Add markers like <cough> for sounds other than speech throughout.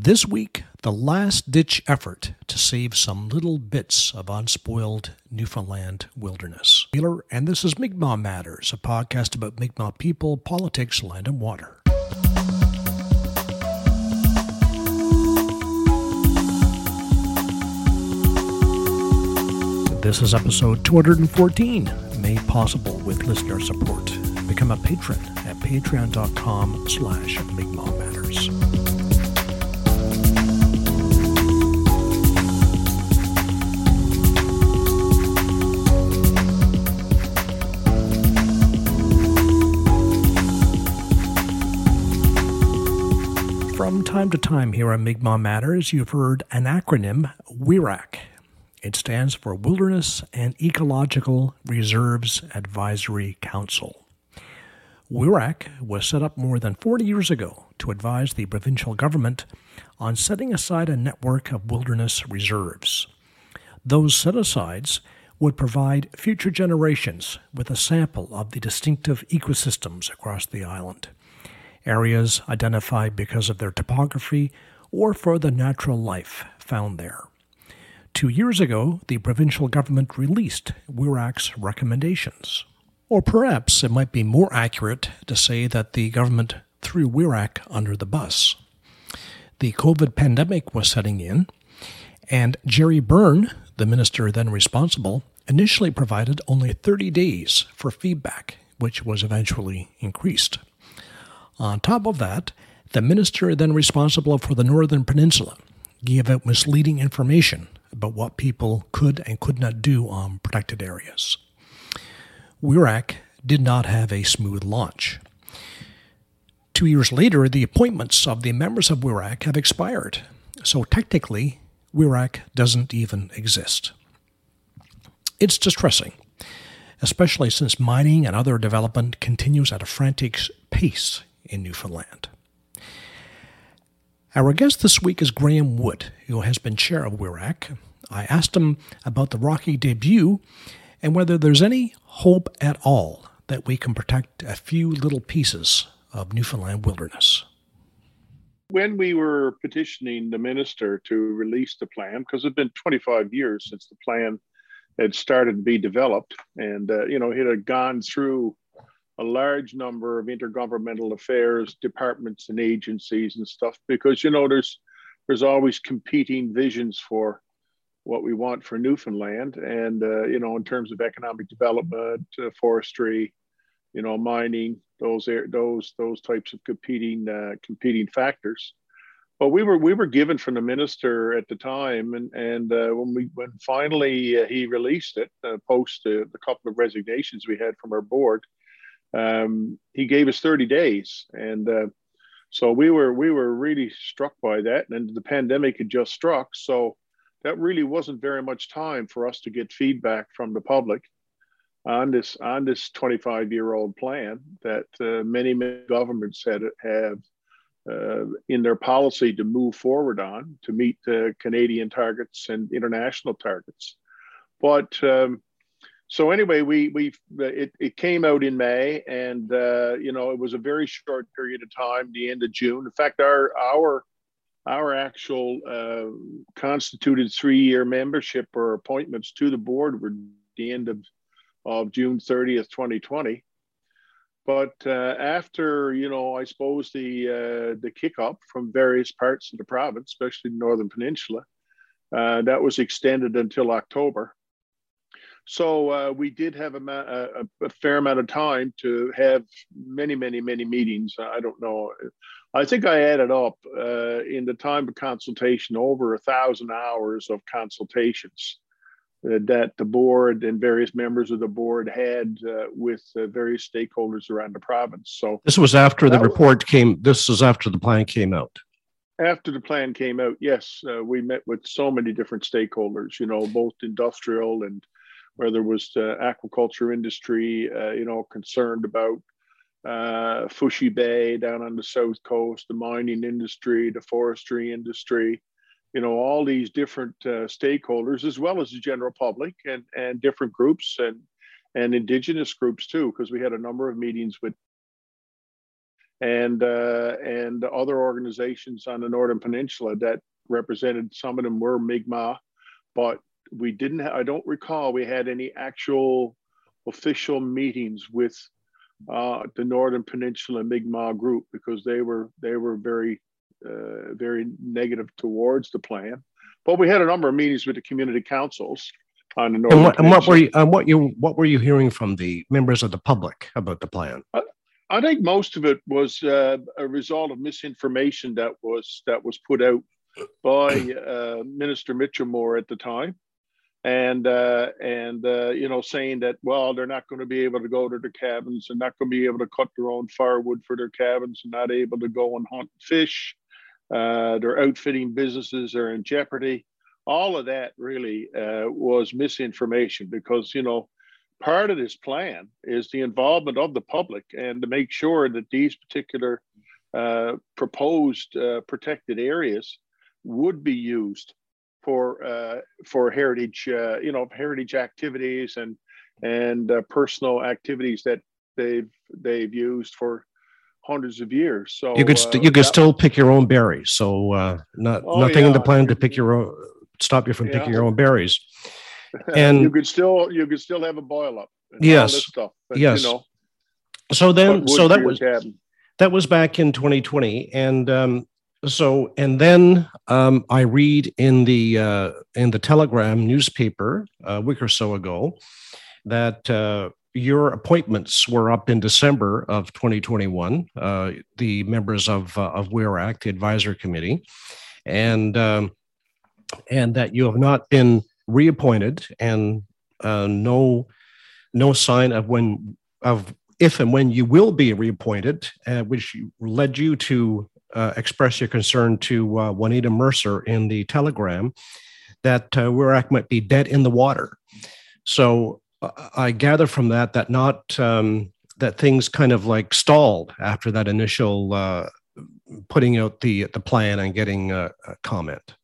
This week, the last ditch effort to save some little bits of unspoiled Newfoundland wilderness. And this is Mi'kmaq Matters, a podcast about Mi'kmaq people, politics, land, and water. This is episode 214, made possible with listener support. Become a patron at patreon.com slash Mi'kmaq Matters. From time to time here on Mi'kmaq Matters, you've heard an acronym, WERAC. It stands for Wilderness and Ecological Reserves Advisory Council. WERAC was set up more than 40 years ago to advise the provincial government on setting aside a network of wilderness reserves. Those set asides would provide future generations with a sample of the distinctive ecosystems across the island areas identified because of their topography or for the natural life found there. Two years ago, the provincial government released WERAC's recommendations. Or perhaps it might be more accurate to say that the government threw WERAC under the bus. The COVID pandemic was setting in, and Jerry Byrne, the minister then responsible, initially provided only 30 days for feedback, which was eventually increased. On top of that, the minister then responsible for the Northern Peninsula gave out misleading information about what people could and could not do on protected areas. WERAC did not have a smooth launch. Two years later, the appointments of the members of WERAC have expired, so technically, WERAC doesn't even exist. It's distressing, especially since mining and other development continues at a frantic pace in Newfoundland. Our guest this week is Graham Wood, who has been chair of WERAC. I asked him about the Rocky debut and whether there's any hope at all that we can protect a few little pieces of Newfoundland wilderness. When we were petitioning the minister to release the plan, because it had been 25 years since the plan had started to be developed, and uh, you know it had gone through a large number of intergovernmental affairs departments and agencies and stuff because you know there's there's always competing visions for what we want for Newfoundland. And uh, you know in terms of economic development uh, forestry you know mining those those those types of competing uh, competing factors. But we were we were given from the minister at the time and and uh, when we when finally uh, he released it uh, post the couple of resignations we had from our board um, he gave us 30 days and uh, so we were we were really struck by that and the pandemic had just struck so that really wasn't very much time for us to get feedback from the public on this on this 25 year old plan that uh, many, many governments had have uh, in their policy to move forward on to meet the Canadian targets and international targets. But um, so anyway, we we it, it came out in May, and uh, you know it was a very short period of time, the end of June. In fact, our our our actual uh, constituted three-year membership or appointments to the board were the end of of June 30th, 2020. But uh, after you know, I suppose the uh, the kick up from various parts of the province, especially the Northern Peninsula, uh, that was extended until October. So uh, we did have a, a, a, fair amount of time to have many, many, many meetings. I don't know. I think I added up uh, in the time of consultation over a thousand hours of consultations uh, that the board and various members of the board had uh, with various stakeholders around the province. So this was after the report came. This was after the plan came out after the plan came out, yes, uh, we met with so many different stakeholders, you know, both industrial and where there was the aquaculture industry, uh, you know, concerned about uh, Facheux Bay down on the south coast, the mining industry, the forestry industry, you know, all these different uh, stakeholders, as well as the general public and, and different groups and, and indigenous groups too, because we had a number of meetings with and uh, and other organizations on the Northern Peninsula that represented. Some of them were Mi'kmaq, but we didn't. I don't recall we had any actual official meetings with uh, the Northern Peninsula Mi'kmaq group because they were they were very uh, very negative towards the plan. But we had a number of meetings with the community councils on the Northern and what, and what were you and what you what were you hearing from the members of the public about the plan? I, I think most of it was uh, a result of misinformation that was that was put out by uh, Minister Mitchelmore at the time and uh, and uh, you know saying that well they're not going to be able to go to their cabins and not going to be able to cut their own firewood for their cabins and not able to go and hunt fish uh, their outfitting businesses are in jeopardy. All of that really uh, was misinformation because you know part of this plan is the involvement of the public and to make sure that these particular uh, proposed uh, protected areas would be used for uh, for heritage, uh, you know, heritage activities and and uh, personal activities that they've they've used for hundreds of years. So you could st- uh, you could still pick your own berries. So uh, not oh, nothing yeah. in the plan to pick your own stop you from yeah. picking your own berries. <laughs> And you could still you could still have a boil up. yes. Stuff, but, yes. You know, so then so that was cabin. that was back in 2020 and um, so and then um, I read in the uh, in the Telegram newspaper a week or so ago that uh, your appointments were up in December of 2021. Uh, the members of uh, of WERAC, the advisory committee, and um, and that you have not been reappointed, and uh, no no sign of when of if and when you will be reappointed, uh, which led you to uh, express your concern to uh, Juanita Mercer in the Telegram that uh, might be dead in the water. So uh, I gather from that that not um, that things kind of like stalled after that initial uh, putting out the the plan and getting a, a comment.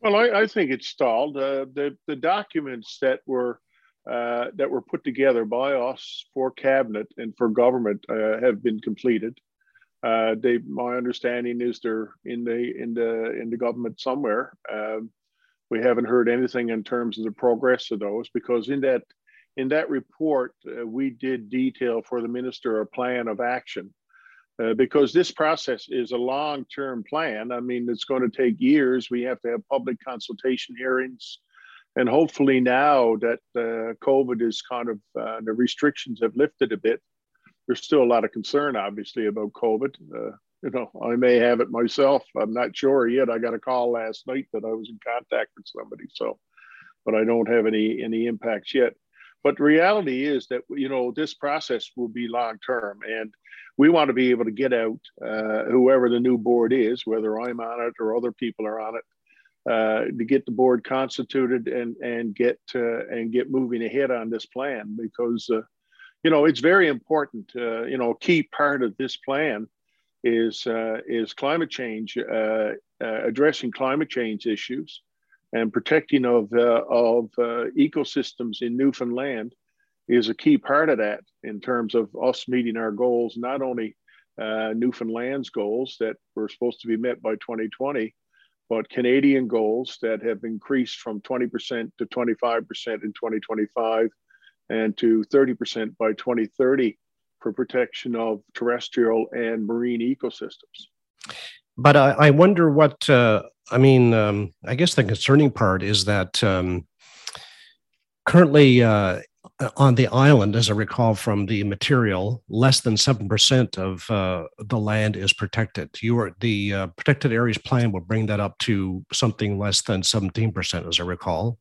Well, I, I, think it stalled. Uh, the the documents that were uh, that were put together by us for cabinet and for government uh, have been completed. Uh, they, my understanding is they're in the in the in the government somewhere. Um, we haven't heard anything in terms of the progress of those because in that in that report uh, we did detail for the minister a plan of action uh, because this process is a long-term plan. I mean, it's going to take years. We have to have public consultation hearings, and hopefully now that uh, COVID is kind of uh, the restrictions have lifted a bit, there's still a lot of concern, obviously, about COVID. Uh, you know, I may have it myself. I'm not sure yet. I got a call last night that I was in contact with somebody. So, but I don't have any any impacts yet. But reality is that you know this process will be long term, and we want to be able to get out uh, whoever the new board is, whether I'm on it or other people are on it, uh, to get the board constituted and and get uh, and get moving ahead on this plan because uh, you know, it's very important. Uh, you know, a key part of this plan is uh, is climate change, uh, uh addressing climate change issues, and protecting of uh, of uh, ecosystems in Newfoundland is a key part of that in terms of us meeting our goals, not only Newfoundland's goals that were supposed to be met by 2020, but Canadian goals that have increased from 20% to 25% in 2025 and to 30% by 2030 for protection of terrestrial and marine ecosystems. But I, I wonder what, uh, I mean, um, I guess the concerning part is that um, currently uh, on the island, as I recall from the material, less than 7% of uh, the land is protected. You are, the uh, protected areas plan will bring that up to something less than 17%, as I recall.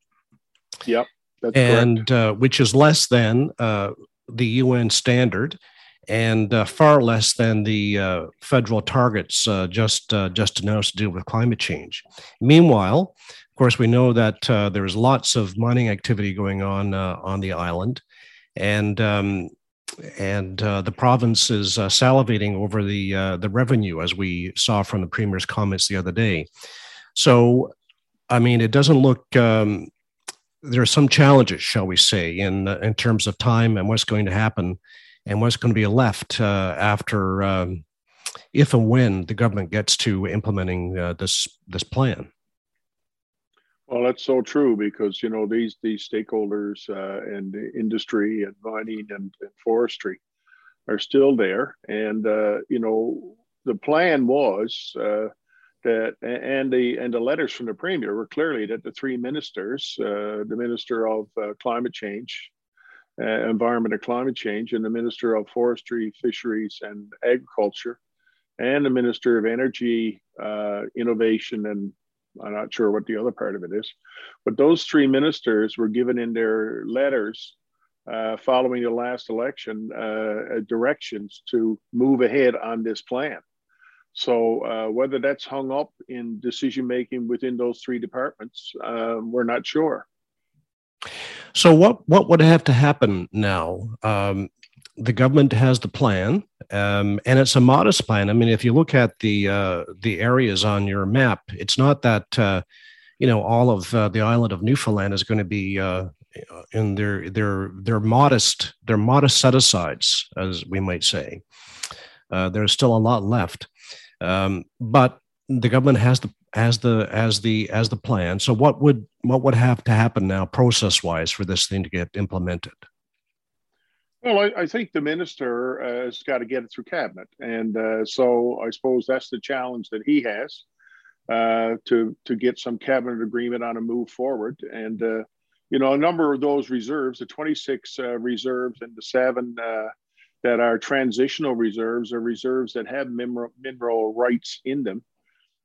Yep. That's and uh, which is less than uh, the UN standard and uh, far less than the uh, federal targets uh, just uh, just announced to deal with climate change. Meanwhile, of course, we know that there is lots of mining activity going on on the island, and um, and the province is salivating over the the revenue, as we saw from the premier's comments the other day. So, I mean, it doesn't look um, there are some challenges, shall we say, in uh, in terms of time and what's going to happen and what's going to be left uh, after, um, if and when the government gets to implementing uh, this this plan. Well, that's so true because you know these these stakeholders uh, and industry and mining and, and, forestry are still there, and uh, you know the plan was uh, that and the and the letters from the premier were clearly that the three ministers, uh, the minister of uh, climate change, uh, environment and climate change, and the minister of forestry, fisheries, and agriculture, and the minister of energy, uh, innovation, and I'm not sure what the other part of it is, but those three ministers were given in their letters. Uh, following the last election, uh, directions to move ahead on this plan. So uh, whether that's hung up in decision making within those three departments, uh, we're not sure. So what what would have to happen now? Um, the government has the plan, um, and it's a modest plan. I mean, if you look at the uh, the areas on your map, it's not that uh, you know all of uh, the island of Newfoundland is going to be uh, in their their their modest their modest set asides, as we might say. there's still a lot left. Um, but the government has the as the as the as the plan. So what would what would have to happen now, process wise, for this thing to get implemented? Well, I, I think the minister uh, has got to get it through cabinet, and uh, so I suppose that's the challenge that he has uh, to to get some cabinet agreement on a move forward. And uh, you know, a number of those reserves, the 26 uh, reserves and the seven uh, that are transitional reserves are reserves that have mineral, mineral rights in them.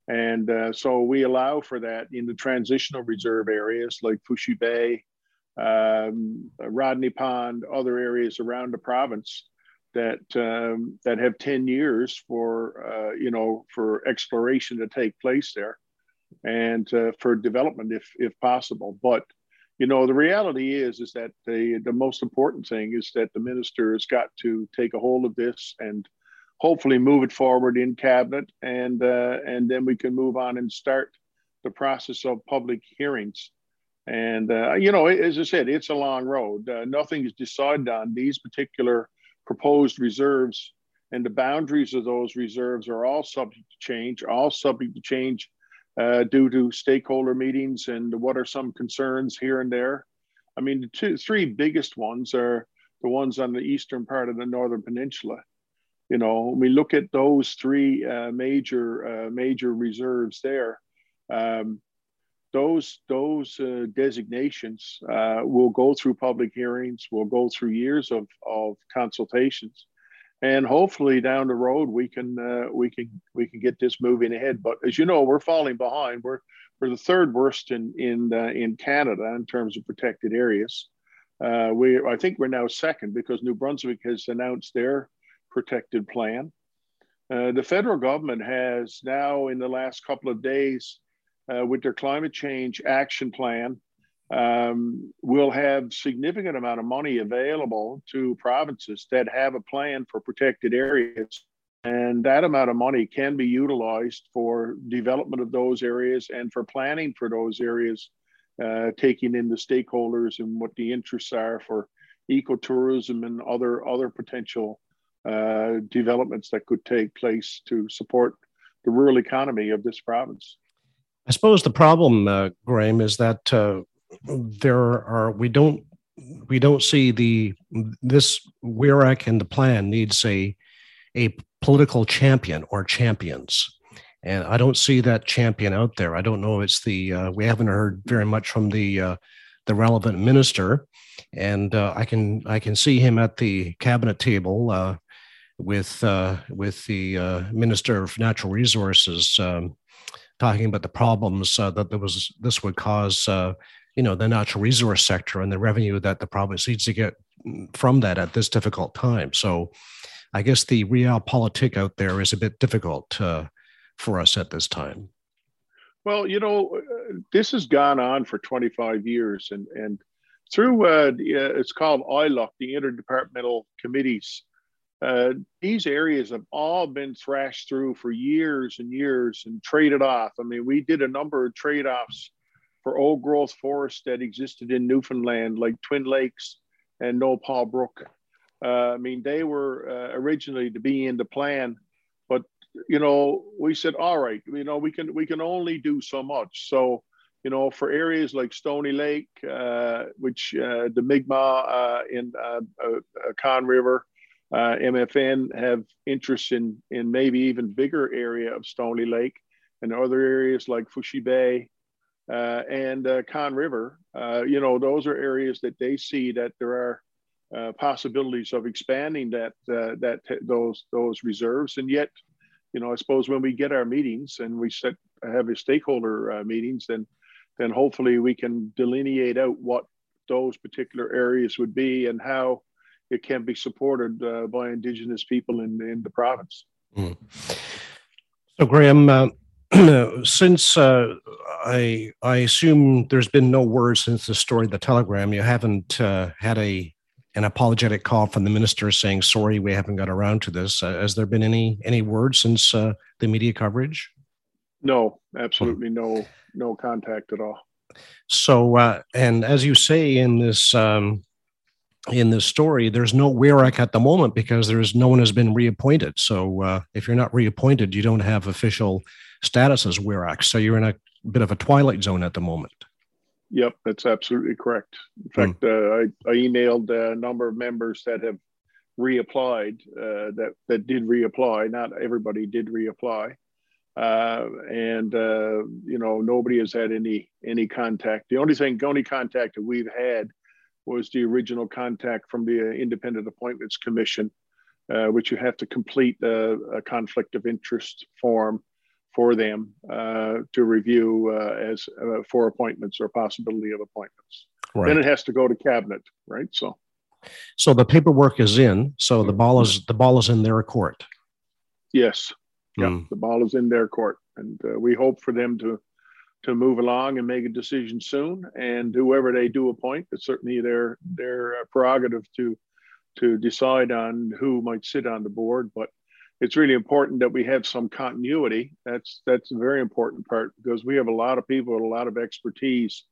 And uh, so we allow for that in the transitional reserve areas like Facheux Bay, um, Rodney Pond, other areas around the province that um, that have 10 years for uh, you know for exploration to take place there and uh, for development if if possible. But you know the reality is is that the the most important thing is that the minister has got to take a hold of this and hopefully move it forward in cabinet. And uh, and then we can move on and start the process of public hearings. And uh, you know as i said it's a long road. Uh, nothing is decided on these particular proposed reserves. And the boundaries of those reserves are all subject to change all subject to change uh, due to stakeholder meetings and what are some concerns here and there. I mean, the two, three biggest ones are the ones on the eastern part of the northern peninsula. You know, we look at those three uh, major uh, major reserves there. Um, those those uh, designations uh, will go through public hearings, will go through years of, of consultations, and hopefully down the road we can uh, we can we can get this moving ahead. But as you know, we're falling behind. We're we're the third worst in in uh, in Canada in terms of protected areas. Uh, we I think we're now second because New Brunswick has announced their protected plan. Uh, the federal government has now, in the last couple of days, uh, with their climate change action plan, um, we'll have significant amount of money available to provinces that have a plan for protected areas and that amount of money can be utilized for development of those areas and for planning for those areas uh, taking in the stakeholders and what the interests are for ecotourism and other other potential uh, developments that could take place to support the rural economy of this province. I suppose the problem, uh, Graham, is that uh, there are we don't we don't see the this WERAC and the plan needs a a political champion or champions. And i don't see that champion out there. I don't know it's the uh, we haven't heard very much from the uh, the relevant minister. And uh, i can i can see him at the cabinet table uh, with uh, with the uh, minister of natural resources um, talking about the problems that there was this would cause you know the natural resource sector and the revenue that the province needs to get from that at this difficult time. So, I guess the realpolitik out there is a bit difficult uh, for us at this time. Well, you know, uh, this has gone on for 25 years, and and through uh, uh, it's called ILUC, the interdepartmental committees. Uh, these areas have all been thrashed through for years and years and traded off. I mean, we did a number of trade offs for old growth forests that existed in Newfoundland, like Twin Lakes and Paul Brook. Uh, I mean, they were uh, originally to be in the plan, but you know, we said, all right, you know, we can we can only do so much. So, you know, for areas like Stony Lake, uh, which uh, the Mi'kmaq uh, in uh, Conne River, MFN have interest in in maybe even bigger area of Stony Lake, and other areas like Facheux Bay. And Conne River, you know, those are areas that they see that there are uh, possibilities of expanding that uh, that those those reserves. And yet, you know, I suppose when we get our meetings and we set have a stakeholder uh, meetings, then then hopefully we can delineate out what those particular areas would be and how it can be supported uh, by Indigenous people in in the province. Mm. So, Graham. Uh, <clears throat> since uh, I I assume there's been no word since the story of the telegram, you haven't had a an apologetic call from the minister saying, "Sorry, we haven't got around to this." Uh, has there been any any word since uh, the media coverage? No, absolutely no no contact at all. So, uh, and as you say in this um, in this story, there's no WERAC at the moment because there's no one has been reappointed. So, uh, if you're not reappointed, you don't have official status as WERAC. So, you're in a bit of a twilight zone at the moment. Yep, that's absolutely correct. In fact, uh, I, I emailed a number of members that have reapplied uh, that that did reapply. Not everybody did reapply, uh, and uh, you know nobody has had any any contact. The only thing, only contact that we've had was the original contact from the Independent Appointments Commission, uh, which you have to complete a, a conflict of interest form for them uh, to review uh, as uh, for appointments or possibility of appointments. Right. Then it has to go to cabinet, right? So, so the paperwork is in. So the ball is the ball is in their court. Yes, yeah, mm. the ball is in their court, and uh, we hope for them to to move along and make a decision soon. And whoever they do appoint, it's certainly their their prerogative to to decide on who might sit on the board. But it's really important that we have some continuity. That's that's a very important part because we have a lot of people with a lot of expertise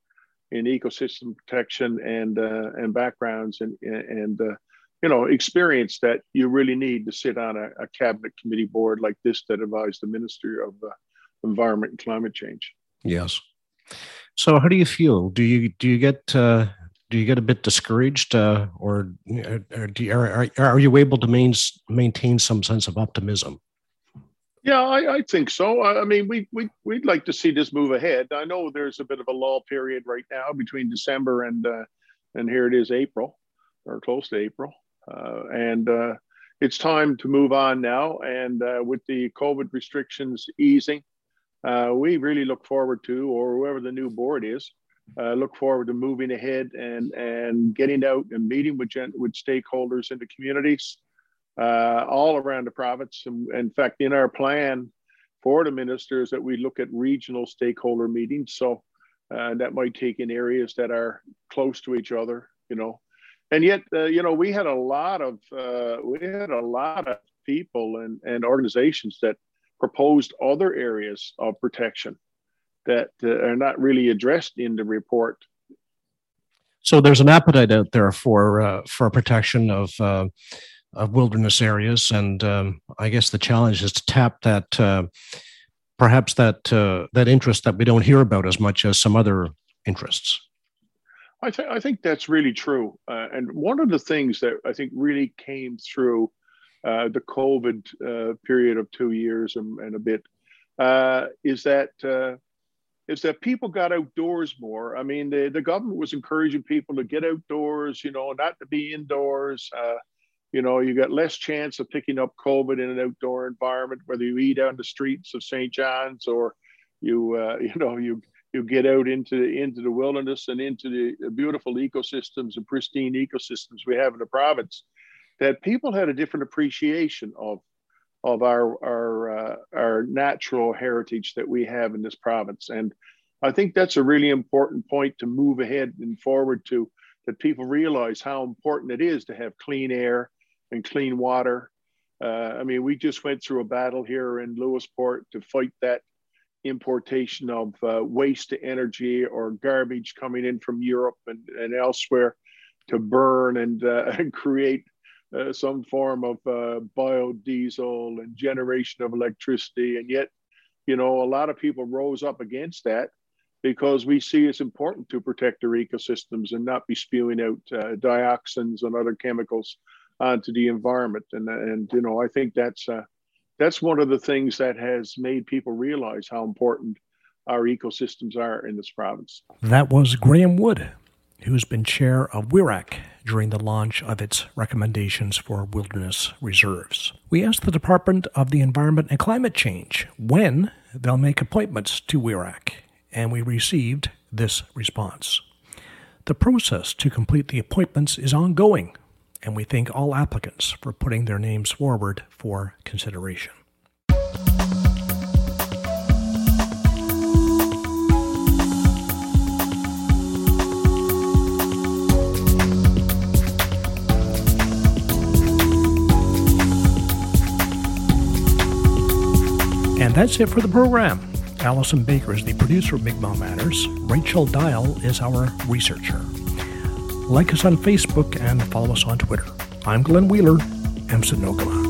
in ecosystem protection and uh, and backgrounds and and uh, you know experience that you really need to sit on a, a, cabinet committee board like this that advise the Ministry of uh, Environment and Climate Change. Yes. So, how do you feel? Do you do you get uh, do you get a bit discouraged, uh, or, or you, are, are you able to main, maintain some sense of optimism? Yeah, I, I think so. I, I mean, we, we, we'd like to see this move ahead. I know there's a bit of a lull period right now between December and, uh, and here it is April or close to April. Uh, and uh, it's time to move on now. And uh, with the COVID restrictions easing, uh, we really look forward to, or whoever the new board is, uh, look forward to moving ahead and and getting out and meeting with gen- with stakeholders in the communities uh, all around the province. And in fact, in our plan for the ministers, that we look at regional stakeholder meetings. So uh, that might take in areas that are close to each other, you know. And yet, uh, you know, we had a lot of uh, we had a lot of people and, and organizations that proposed other areas of protection that uh, are not really addressed in the report. So there's an appetite out there for uh, for protection of uh, of wilderness areas, and um, I guess the challenge is to tap that uh, perhaps that uh, that interest that we don't hear about as much as some other interests. I, th- I think that's really true, uh, and one of the things that I think really came through the COVID period of two years and, and a bit is that is that people got outdoors more. I mean, the, the government was encouraging people to get outdoors, you know, not to be indoors. Uh, you know, you got less chance of picking up COVID in an outdoor environment, whether you eat on the streets of St. John's or you, uh, <laughs> you know, you you get out into into the wilderness and into the beautiful ecosystems and pristine ecosystems we have in the province. That people had a different appreciation of of our our uh, our natural heritage that we have in this province. And I think that's a really important point to move ahead and forward to that people realize how important it is to have clean air and clean water. Uh, I mean, we just went through a battle here in Lewisporte to fight that importation of uh, waste to energy or garbage coming in from Europe and, and elsewhere to burn and, uh, and <laughs> create uh, some form of uh, biodiesel and generation of electricity. And yet, you know, a lot of people rose up against that because we see it's important to protect our ecosystems and not be spewing out uh, dioxins and other chemicals onto the environment. And, and you know, I think that's uh, that's one of the things that has made people realize how important our ecosystems are in this province. That was Graham Wood, who's been chair of WERAC during the launch of its recommendations for wilderness reserves. We asked the Department of the Environment and Climate Change when they'll make appointments to WERAC, and we received this response. The process to complete the appointments is ongoing, and we thank all applicants for putting their names forward for consideration. That's it for the program. Allison Baker is the producer of Mi'kmaq Matters. Rachel Dial is our researcher. Like us on Facebook and follow us on Twitter. I'm Glenn Wheeler, Emson